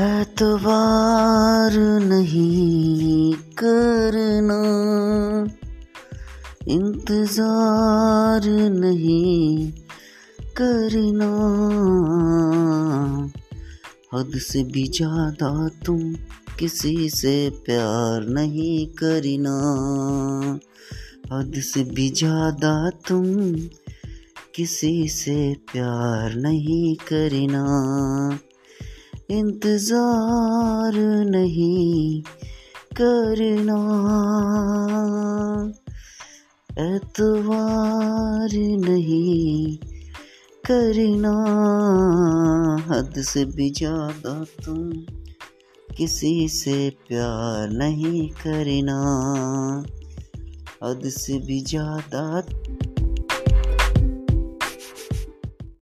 एतबार नहीं करना, इंतज़ार नहीं करना। हद से भी ज़्यादा तुम किसी से प्यार नहीं करना। हद से भी ज़्यादा तुम किसी से प्यार नहीं करना। इंतज़ार नहीं करना। एतवार नहीं करना। हद से भी ज़्यादा तुम किसी से प्यार नहीं करना। हद से भी ज़्यादा